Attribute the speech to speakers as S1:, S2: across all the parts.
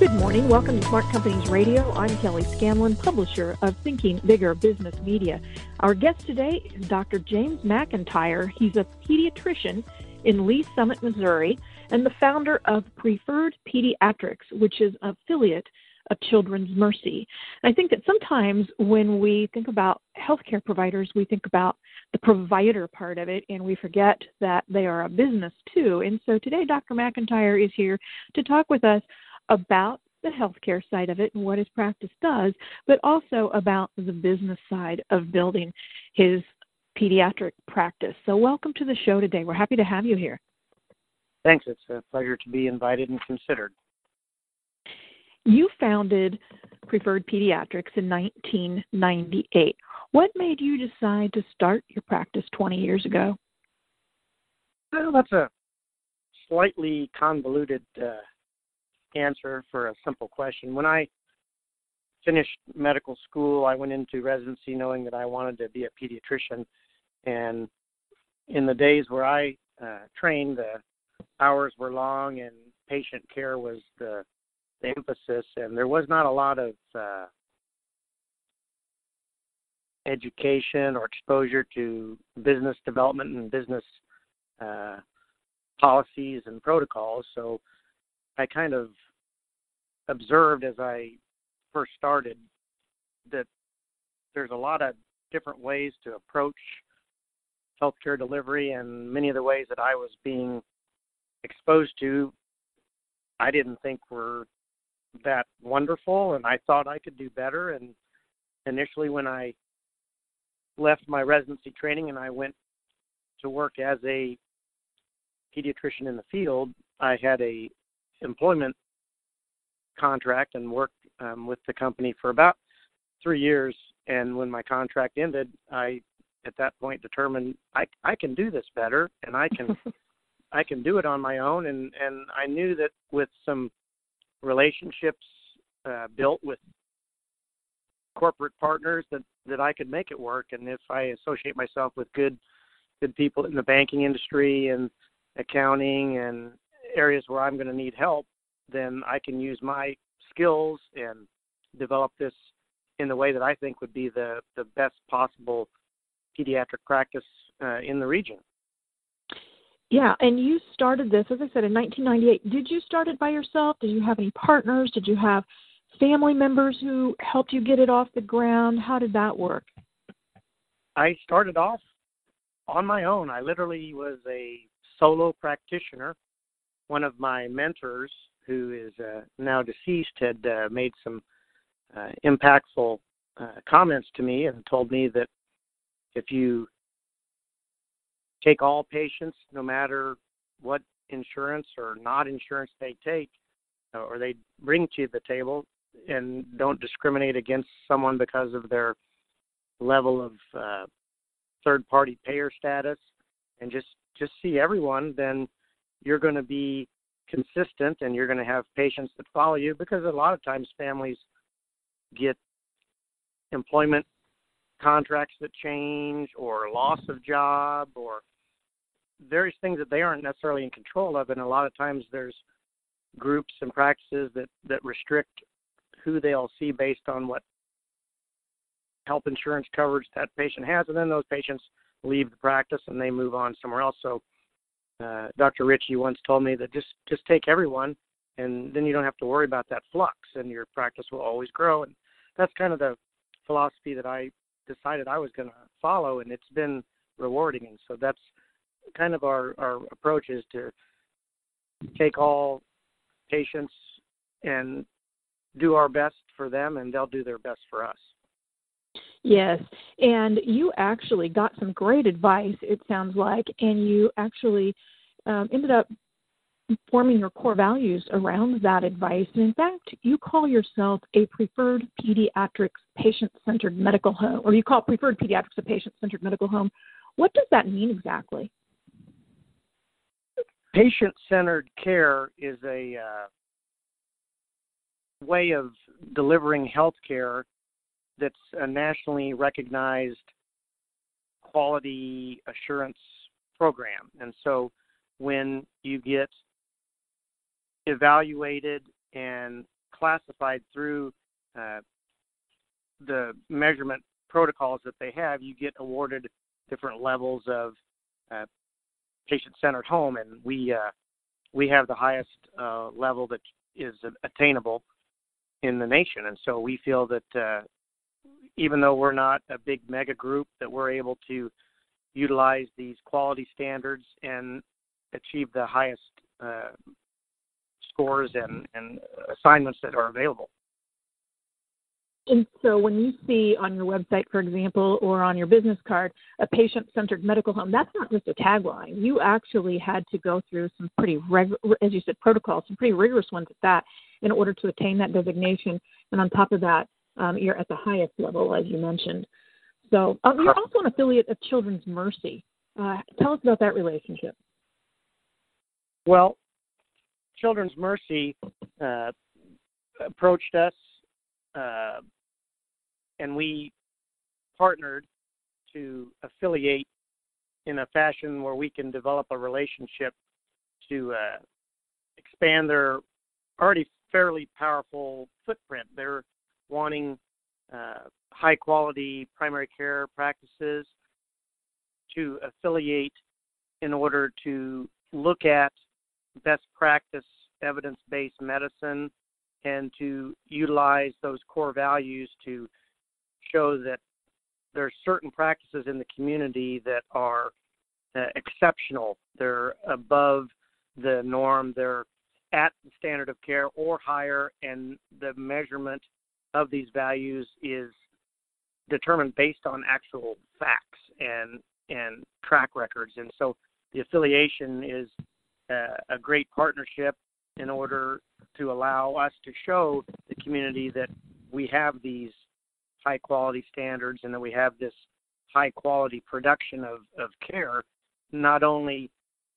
S1: Good morning. Welcome to Smart Companies Radio. I'm Kelly Scanlon, publisher of Thinking Bigger Business Media. Our guest today is Dr. James McIntyre. He's a pediatrician in Lee's Summit, Missouri, and the founder of Preferred Pediatrics, which is an affiliate of Children's Mercy. And I think that sometimes when we think about healthcare providers, we think about the provider part of it and we forget that they are a business too. And so today, Dr. McIntyre is here to talk with us about the healthcare side of it and what his practice does, but also about the business side of building his pediatric practice. So, welcome to the show today. We're happy to have you here.
S2: Thanks. It's a pleasure to be invited and considered.
S1: You founded Preferred Pediatrics in 1998. What made you decide to start your practice 20 years ago?
S2: Well, that's a slightly convoluted uh, answer for a simple question. When I finished medical school, I went into residency knowing that I wanted to be a pediatrician. And in the days where I uh, trained, the hours were long and patient care was the, the emphasis, and there was not a lot of uh, education or exposure to business development and business uh, policies and protocols. So I kind of observed as I first started that there's a lot of different ways to approach healthcare delivery, and many of the ways that I was being exposed to, I didn't think were that wonderful, and I thought I could do better. And initially, when I left my residency training and I went to work as a pediatrician in the field, I had a employment contract and worked um, with the company for about three years. And when my contract ended, I at that point determined I I can do this better and I can I can do it on my own. And and I knew that with some relationships uh, built with corporate partners that that I could make it work. And if I associate myself with good good people in the banking industry and accounting and areas where I'm going to need help, then I can use my skills and develop this in the way that I think would be the, the best possible pediatric practice uh, in the region.
S1: Yeah, and you started this, as I said, in 1998. Did you start it by yourself? Did you have any partners? Did you have family members who helped you get it off the ground? How did that work?
S2: I started off on my own. I literally was a solo practitioner one of my mentors, who is uh, now deceased, had uh, made some uh, impactful uh, comments to me and told me that if you take all patients, no matter what insurance or not insurance they take uh, or they bring to the table, and don't discriminate against someone because of their level of uh, third party payer status and just just see everyone then you're going to be consistent and you're going to have patients that follow you because a lot of times families get employment contracts that change or loss of job or various things that they aren't necessarily in control of and a lot of times there's groups and practices that that restrict who they'll see based on what health insurance coverage that patient has and then those patients leave the practice and they move on somewhere else. So uh, Dr. Ritchie once told me that just just take everyone, and then you don't have to worry about that flux, and your practice will always grow. And that's kind of the philosophy that I decided I was going to follow, and it's been rewarding. And so that's kind of our our approach is to take all patients and do our best for them, and they'll do their best for us.
S1: Yes, and you actually got some great advice, it sounds like, and you actually um, ended up forming your core values around that advice. And in fact, you call yourself a preferred pediatrics patient centered medical home, or you call preferred pediatrics a patient centered medical home. What does that mean exactly?
S2: Patient centered care is a uh, way of delivering health care that's a nationally recognized quality assurance program. And so when you get evaluated and classified through uh, the measurement protocols that they have, you get awarded different levels of uh, patient-centered home, and we uh, we have the highest uh, level that is attainable in the nation. And so we feel that uh, even though we're not a big mega group, that we're able to utilize these quality standards and achieve the highest uh, scores and, and assignments that are available.
S1: And so when you see on your website, for example, or on your business card, a patient centered medical home, that's not just a tagline. You actually had to go through some pretty, reg- as you said, protocols, some pretty rigorous ones at that, in order to attain that designation. And on top of that, um, you're at the highest level, as you mentioned. So um, you're also an affiliate of Children's Mercy. Uh, tell us about that relationship.
S2: Well, Children's Mercy uh, approached us uh, and we partnered to affiliate in a fashion where we can develop a relationship to uh, expand their already fairly powerful footprint. They're wanting uh, high quality primary care practices to affiliate in order to look at best practice evidence based medicine and to utilize those core values to show that there are certain practices in the community that are uh, exceptional. They're above the norm. They're at the standard of care or higher, and the measurement of these values is determined based on actual facts and and track records. And so the affiliation is uh, a great partnership in order to allow us to show the community that we have these high quality standards and that we have this high quality production of, of care, not only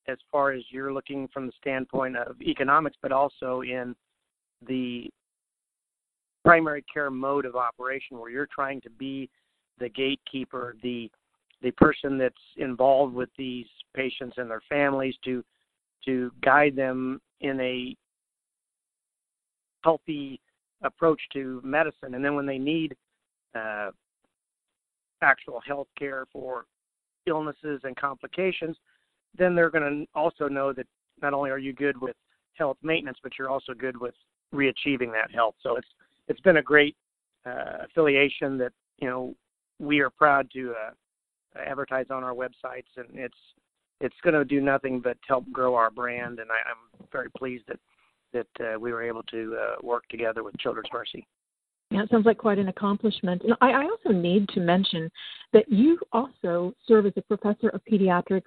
S2: as far as you're looking from the standpoint of economics, but also in the primary care mode of operation where you're trying to be the gatekeeper, the the person that's involved with these patients and their families to to guide them in a healthy approach to medicine. And then when they need uh, actual health care for illnesses and complications, then they're going to also know that not only are you good with health maintenance, but you're also good with reachieving that health. So it's it's been a great uh, affiliation that you know we are proud to uh, advertise on our websites, and it's it's going to do nothing but help grow our brand. And I, I'm very pleased that that uh, we were able to uh, work together with Children's Mercy.
S1: Yeah, it sounds like quite an accomplishment. And I, I also need to mention that you also serve as a professor of pediatrics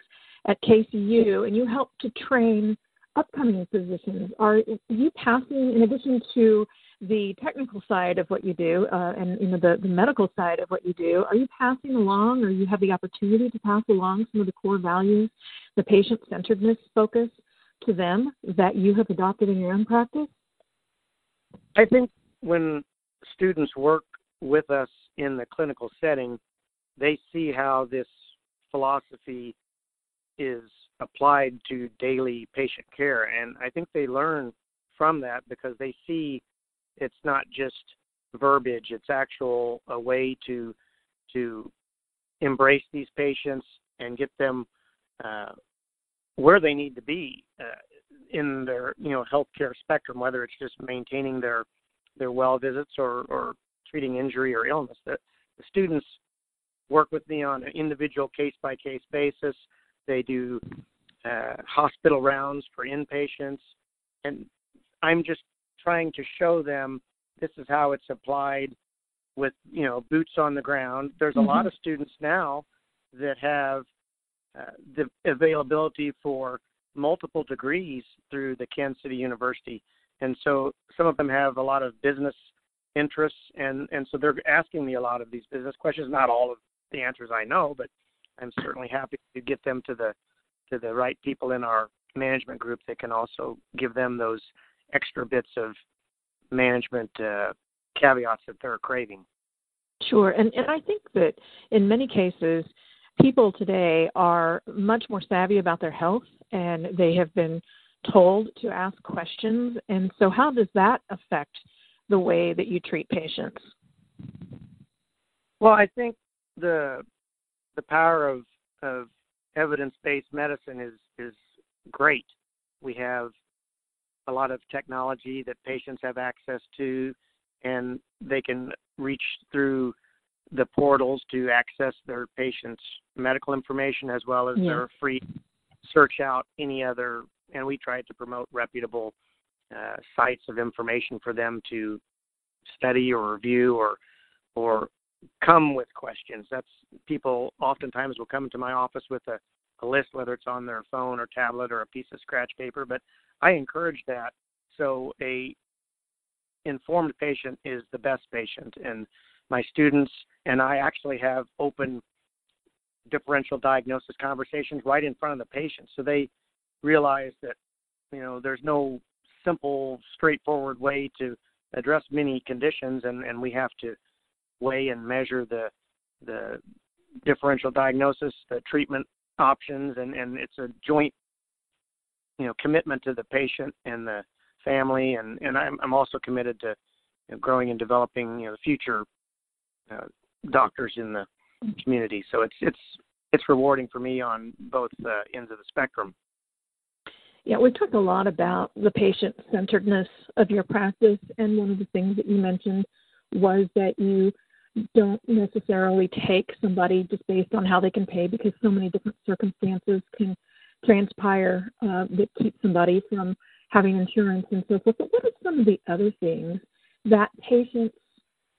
S1: at KCU, and you help to train upcoming physicians. Are you passing, in addition to the technical side of what you do uh, and you know the, the medical side of what you do, are you passing along, or you have the opportunity to pass along some of the core values, the patient-centeredness focus to them that you have adopted in your own practice?
S2: I think when students work with us in the clinical setting, they see how this philosophy is applied to daily patient care. And I think they learn from that because they see it's not just verbiage, it's actual a way to to embrace these patients and get them uh, where they need to be uh, in their you know healthcare spectrum, whether it's just maintaining their their well visits or, or treating injury or illness. The, the students work with me on an individual case by case basis. They do uh, hospital rounds for inpatients, and I'm just trying to show them this is how it's applied with you know boots on the ground. There's a mm-hmm. lot of students now that have uh, the availability for multiple degrees through the Kansas City University, and so some of them have a lot of business interests, and and so they're asking me a lot of these business questions. Not all of the answers I know, but I'm certainly happy to get them to the to the right people in our management group that can also give them those extra bits of management uh, caveats that they're craving.
S1: Sure, and and I think that in many cases, people today are much more savvy about their health, and they have been told to ask questions. And so, how does that affect the way that you treat patients?
S2: Well, I think the the power of of evidence based medicine is is great. We have a lot of technology that patients have access to, and they can reach through the portals to access their patients' medical information as well as their free search out any other. And we try to promote reputable uh, sites of information for them to study or review or or come with questions. That's people oftentimes will come into my office with a, a list, whether it's on their phone or tablet or a piece of scratch paper. But I encourage that. So a informed patient is the best patient, and my students and I actually have open differential diagnosis conversations right in front of the patient, so they realize that you know there's no simple, straightforward way to address many conditions, and and we have to weigh and measure the the differential diagnosis, the treatment options, and and it's a joint you know commitment to the patient and the family, and and I'm I'm also committed to you know, growing and developing you know the future uh, doctors in the community. So it's it's it's rewarding for me on both uh, ends of the spectrum.
S1: Yeah, we talked a lot about the patient centeredness of your practice, and one of the things that you mentioned was that you don't necessarily take somebody just based on how they can pay because so many different circumstances can transpire uh, that keep somebody from having insurance and so forth. But what are some of the other things that patients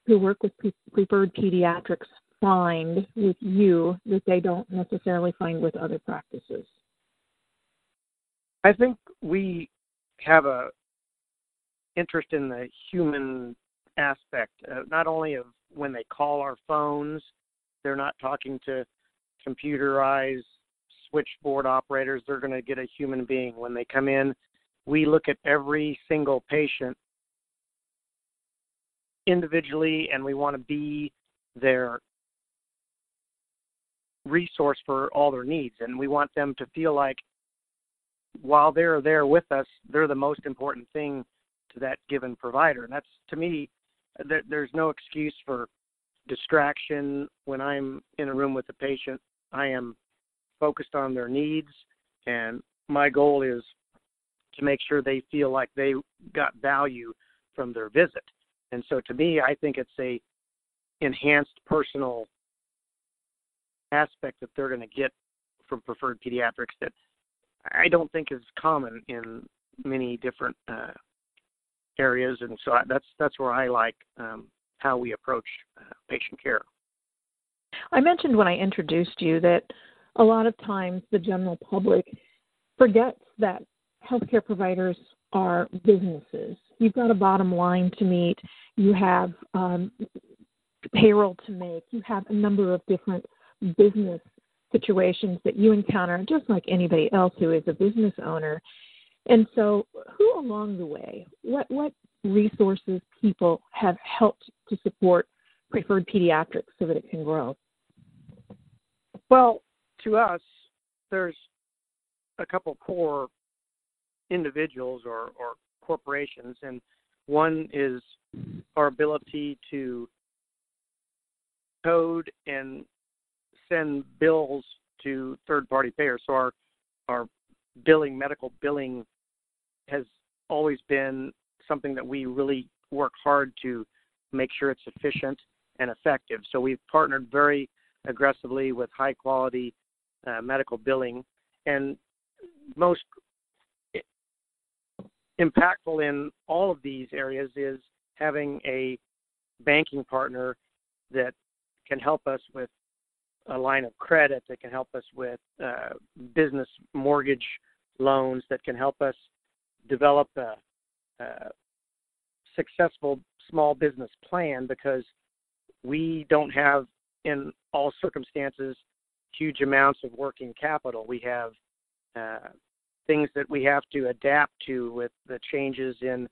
S1: who work with pre- preferred pediatrics find with you that they don't necessarily find with other practices?
S2: I think we have a interest in the human aspect, uh, not only of when they call our phones, they're not talking to computerized switchboard operators. They're going to get a human being. When they come in, we look at every single patient individually and we want to be their resource for all their needs. And we want them to feel like while they're there with us, they're the most important thing to that given provider. And that's to me there, there's no excuse for distraction when I'm in a room with a patient. I am focused on their needs, and my goal is to make sure they feel like they got value from their visit. And so, to me, I think it's a enhanced personal aspect that they're going to get from preferred pediatrics that I don't think is common in many different uh, areas, and so I, that's that's where I like um, how we approach uh, patient care.
S1: I mentioned when I introduced you that a lot of times the general public forgets that healthcare providers are businesses. You've got a bottom line to meet. You have um, payroll to make. You have a number of different business situations that you encounter, just like anybody else who is a business owner. And so, who along the way, what what resources people have helped to support preferred pediatrics so that it can grow?
S2: Well, to us, there's a couple core individuals or, or corporations, and one is our ability to code and send bills to third party payers. So our our billing, medical billing has always been something that we really work hard to make sure it's efficient and effective. So we've partnered very aggressively with high quality uh, medical billing, and most impactful in all of these areas is having a banking partner that can help us with a line of credit, that can help us with uh, business mortgage loans, that can help us develop a, a successful small business plan because we don't have in all circumstances huge amounts of working capital. We have uh, things that we have to adapt to with the changes in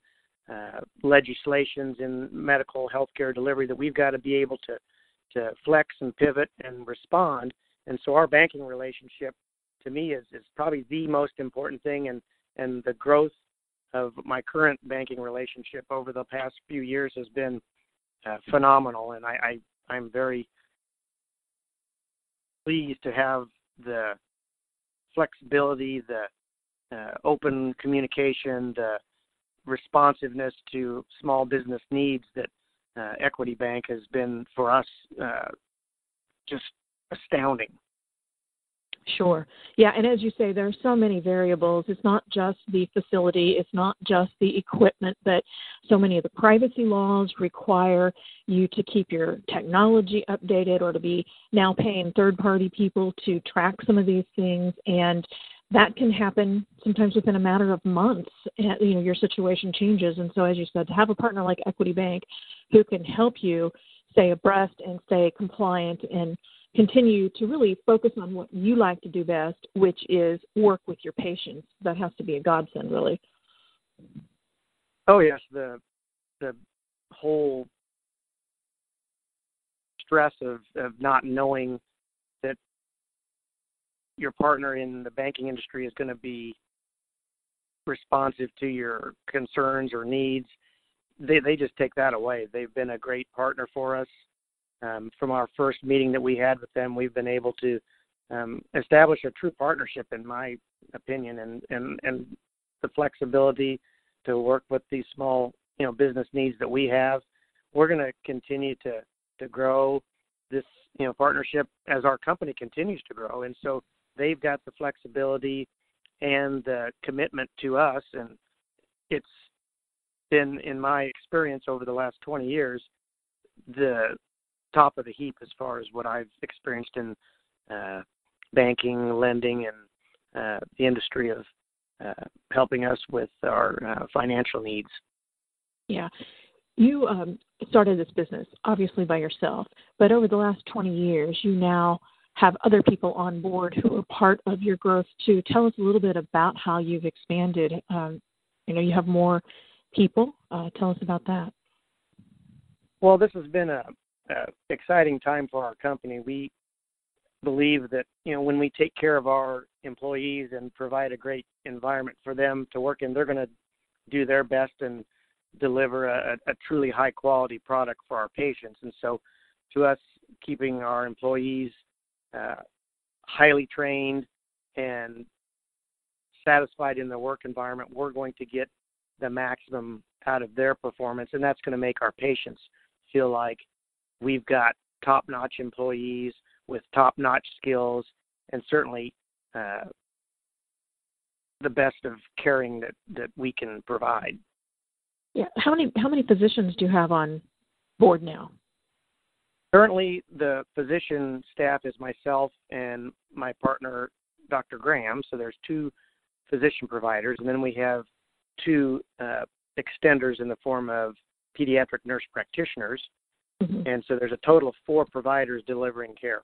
S2: uh, legislations in medical healthcare delivery that we've got to be able to to flex and pivot and respond. And so our banking relationship to me is is probably the most important thing and and the growth of my current banking relationship over the past few years has been uh, phenomenal and I, I I'm very pleased to have the flexibility, the uh, open communication, the responsiveness to small business needs that uh, Equity Bank has been for us uh, just astounding.
S1: Sure. Yeah, and as you say, there are so many variables. It's not just the facility, it's not just the equipment, but so many of the privacy laws require you to keep your technology updated or to be now paying third party people to track some of these things. And that can happen sometimes within a matter of months. And, you know, your situation changes. And so, as you said, to have a partner like Equity Bank who can help you stay abreast and stay compliant and continue to really focus on what you like to do best, which is work with your patients. That has to be a godsend, really.
S2: Oh yes, the the whole stress of of not knowing that your partner in the banking industry is going to be responsive to your concerns or needs. They they just take that away. They've been a great partner for us um, from our first meeting that we had with them, we've been able to um, establish a true partnership, in my opinion, and, and, and the flexibility to work with these small, you know, business needs that we have. We're going to continue to to grow this, you know, partnership as our company continues to grow, and so they've got the flexibility and the commitment to us, and it's been, in my experience over the last 20 years, the top of the heap as far as what I've experienced in uh, banking, lending, and uh, the industry of uh, helping us with our uh, financial needs.
S1: Yeah. You um, started this business obviously by yourself, but over the last 20 years, you now have other people on board who are part of your growth too. Tell us a little bit about how you've expanded. Um, you know, you have more people. Uh, tell us about that.
S2: Well, this has been a, uh, exciting time for our company. We believe that you know when we take care of our employees and provide a great environment for them to work in, they're going to do their best and deliver a, a truly high quality product for our patients. And so, to us, keeping our employees uh, highly trained and satisfied in their work environment, we're going to get the maximum out of their performance, and that's going to make our patients feel like we've got top notch employees with top notch skills and certainly uh, the best of caring that, that we can provide.
S1: Yeah. How many how many positions do you have on board now?
S2: Currently, the physician staff is myself and my partner, Dr. Graham. So there's two physician providers, and then we have two uh, extenders in the form of pediatric nurse practitioners Mm-hmm. And so there's a total of four providers delivering care.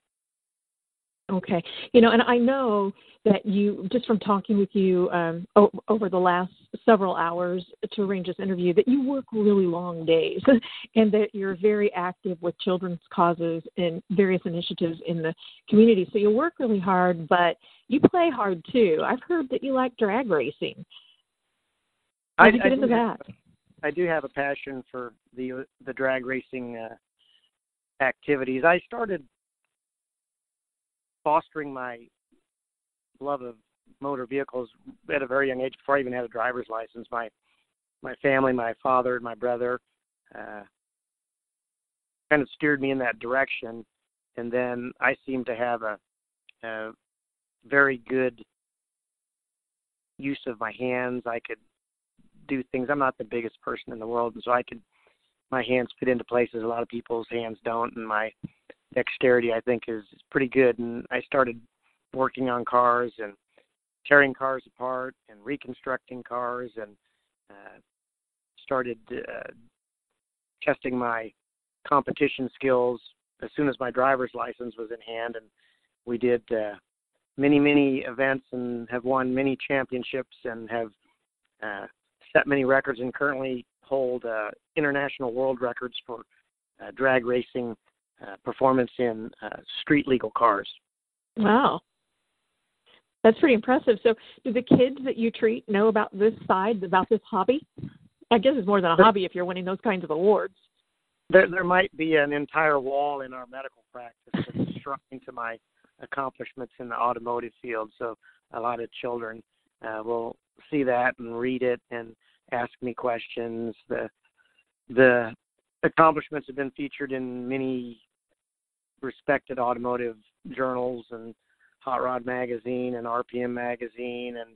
S1: Okay. You know, and I know that you, just from talking with you um, o- over the last several hours to arrange this interview, that you work really long days and that you're very active with children's causes and various initiatives in the community. So you work really hard, but you play hard too. I've heard that you like drag racing. I, get I into that?
S2: I do have a passion for the the drag racing uh, activities. I started fostering my love of motor vehicles at a very young age before I even had a driver's license. My my family, my father, and my brother uh, kind of steered me in that direction, and then I seemed to have a, a very good use of my hands. I could do things. I'm not the biggest person in the world, and so I could my hands fit into places a lot of people's hands don't, and my dexterity I think is, pretty good. And I started working on cars and tearing cars apart and reconstructing cars, and uh, started uh, testing my competition skills as soon as my driver's license was in hand, and we did uh, many many events and have won many championships and have uh, set many records and currently hold uh, international world records for uh, drag racing uh, performance in uh, street legal cars.
S1: Wow. That's pretty impressive. So, do the kids that you treat know about this side, about this hobby? I guess it's more than a hobby if you're winning those kinds of awards.
S2: There, there might be an entire wall in our medical practice that's to my accomplishments in the automotive field. So, a lot of children uh, will see that and read it and ask me questions. The the accomplishments have been featured in many respected automotive journals and Hot Rod Magazine and RPM Magazine and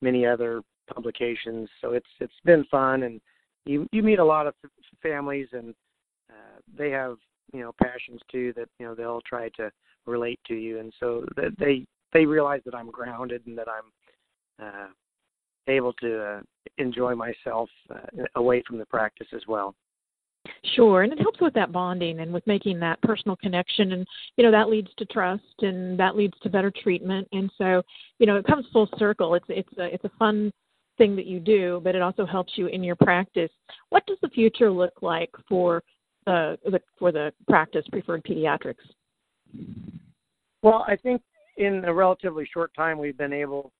S2: many other publications. So it's it's been fun, and you you meet a lot of families, and uh, they have you know passions too that you know they'll try to relate to you, and so they they realize that I'm grounded and that I'm uh, able to uh, enjoy myself uh, away from the practice as well.
S1: Sure, and it helps with that bonding and with making that personal connection, and you know that leads to trust, and that leads to better treatment, and so you know it comes full circle. It's it's a it's a fun thing that you do, but it also helps you in your practice. What does the future look like for the, the for the practice preferred pediatrics?
S2: Well, I think in a relatively short time we've been able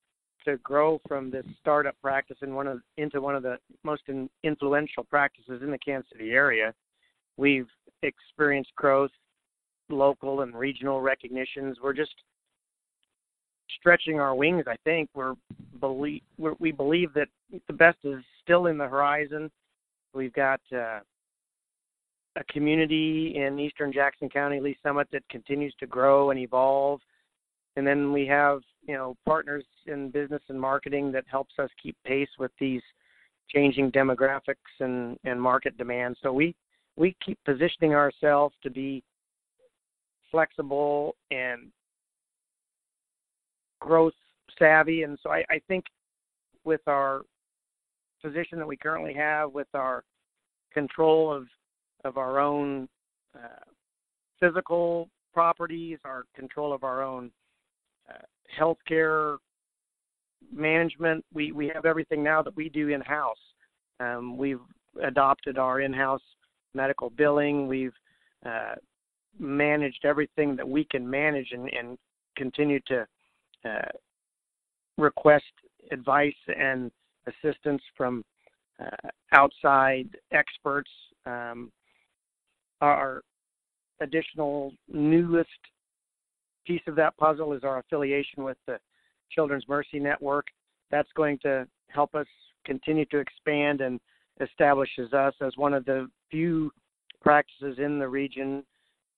S2: to grow from this startup practice in one of into one of the most in, influential practices in the Kansas City area. We've experienced growth, local and regional recognitions. We're just stretching our wings. I think we're believe we're, we believe that the best is still in the horizon. We've got uh, a community in eastern Jackson County, Lee Summit, that continues to grow and evolve and then we have you know partners in business and marketing that helps us keep pace with these changing demographics and and market demands. So we we keep positioning ourselves to be flexible and growth savvy. And so I, I think with our position that we currently have with our control of of our own uh, physical properties our control of our own uh, healthcare management. We we have everything now that we do in house. Um, we've adopted our in-house medical billing. We've uh, managed everything that we can manage and, and continue to uh, request advice and assistance from uh, outside experts. Um, our additional newest piece of that puzzle is our affiliation with the Children's Mercy Network. That's going to help us continue to expand and establishes us as one of the few practices in the region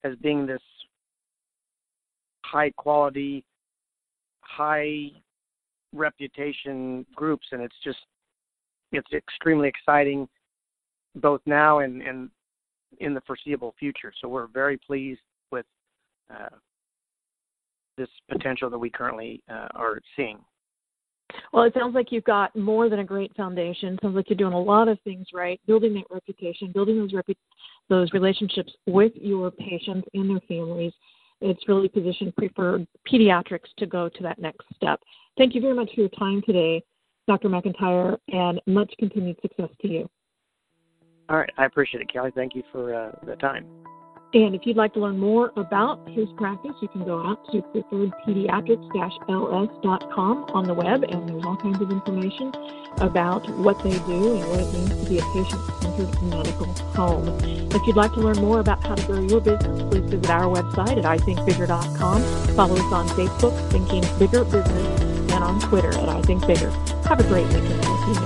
S2: as being this high quality, high reputation groups, and it's just it's extremely exciting both now and, and in the foreseeable future. So we're very pleased with uh, this potential that we currently uh, are seeing.
S1: Well, it sounds like you've got more than a great foundation. It sounds like you're doing a lot of things right, building that reputation, building those repu- those relationships with your patients and their families. It's really positioned preferred pediatrics to go to that next step. Thank you very much for your time today, Dr. McIntyre, and much continued success to you.
S2: All right, I appreciate it, Kelly. Thank you for uh, the time.
S1: And if you'd like to learn more about his practice, you can go out to preferredpediatrics-ls.com on the web, and there's all kinds of information about what they do and what it means to be a patient-centered medical home. If you'd like to learn more about how to grow your business, please visit our website at ithinkbigger.com. Follow us on Facebook, Thinking Bigger Business, and on Twitter at ithinkbigger. Have a great weekend.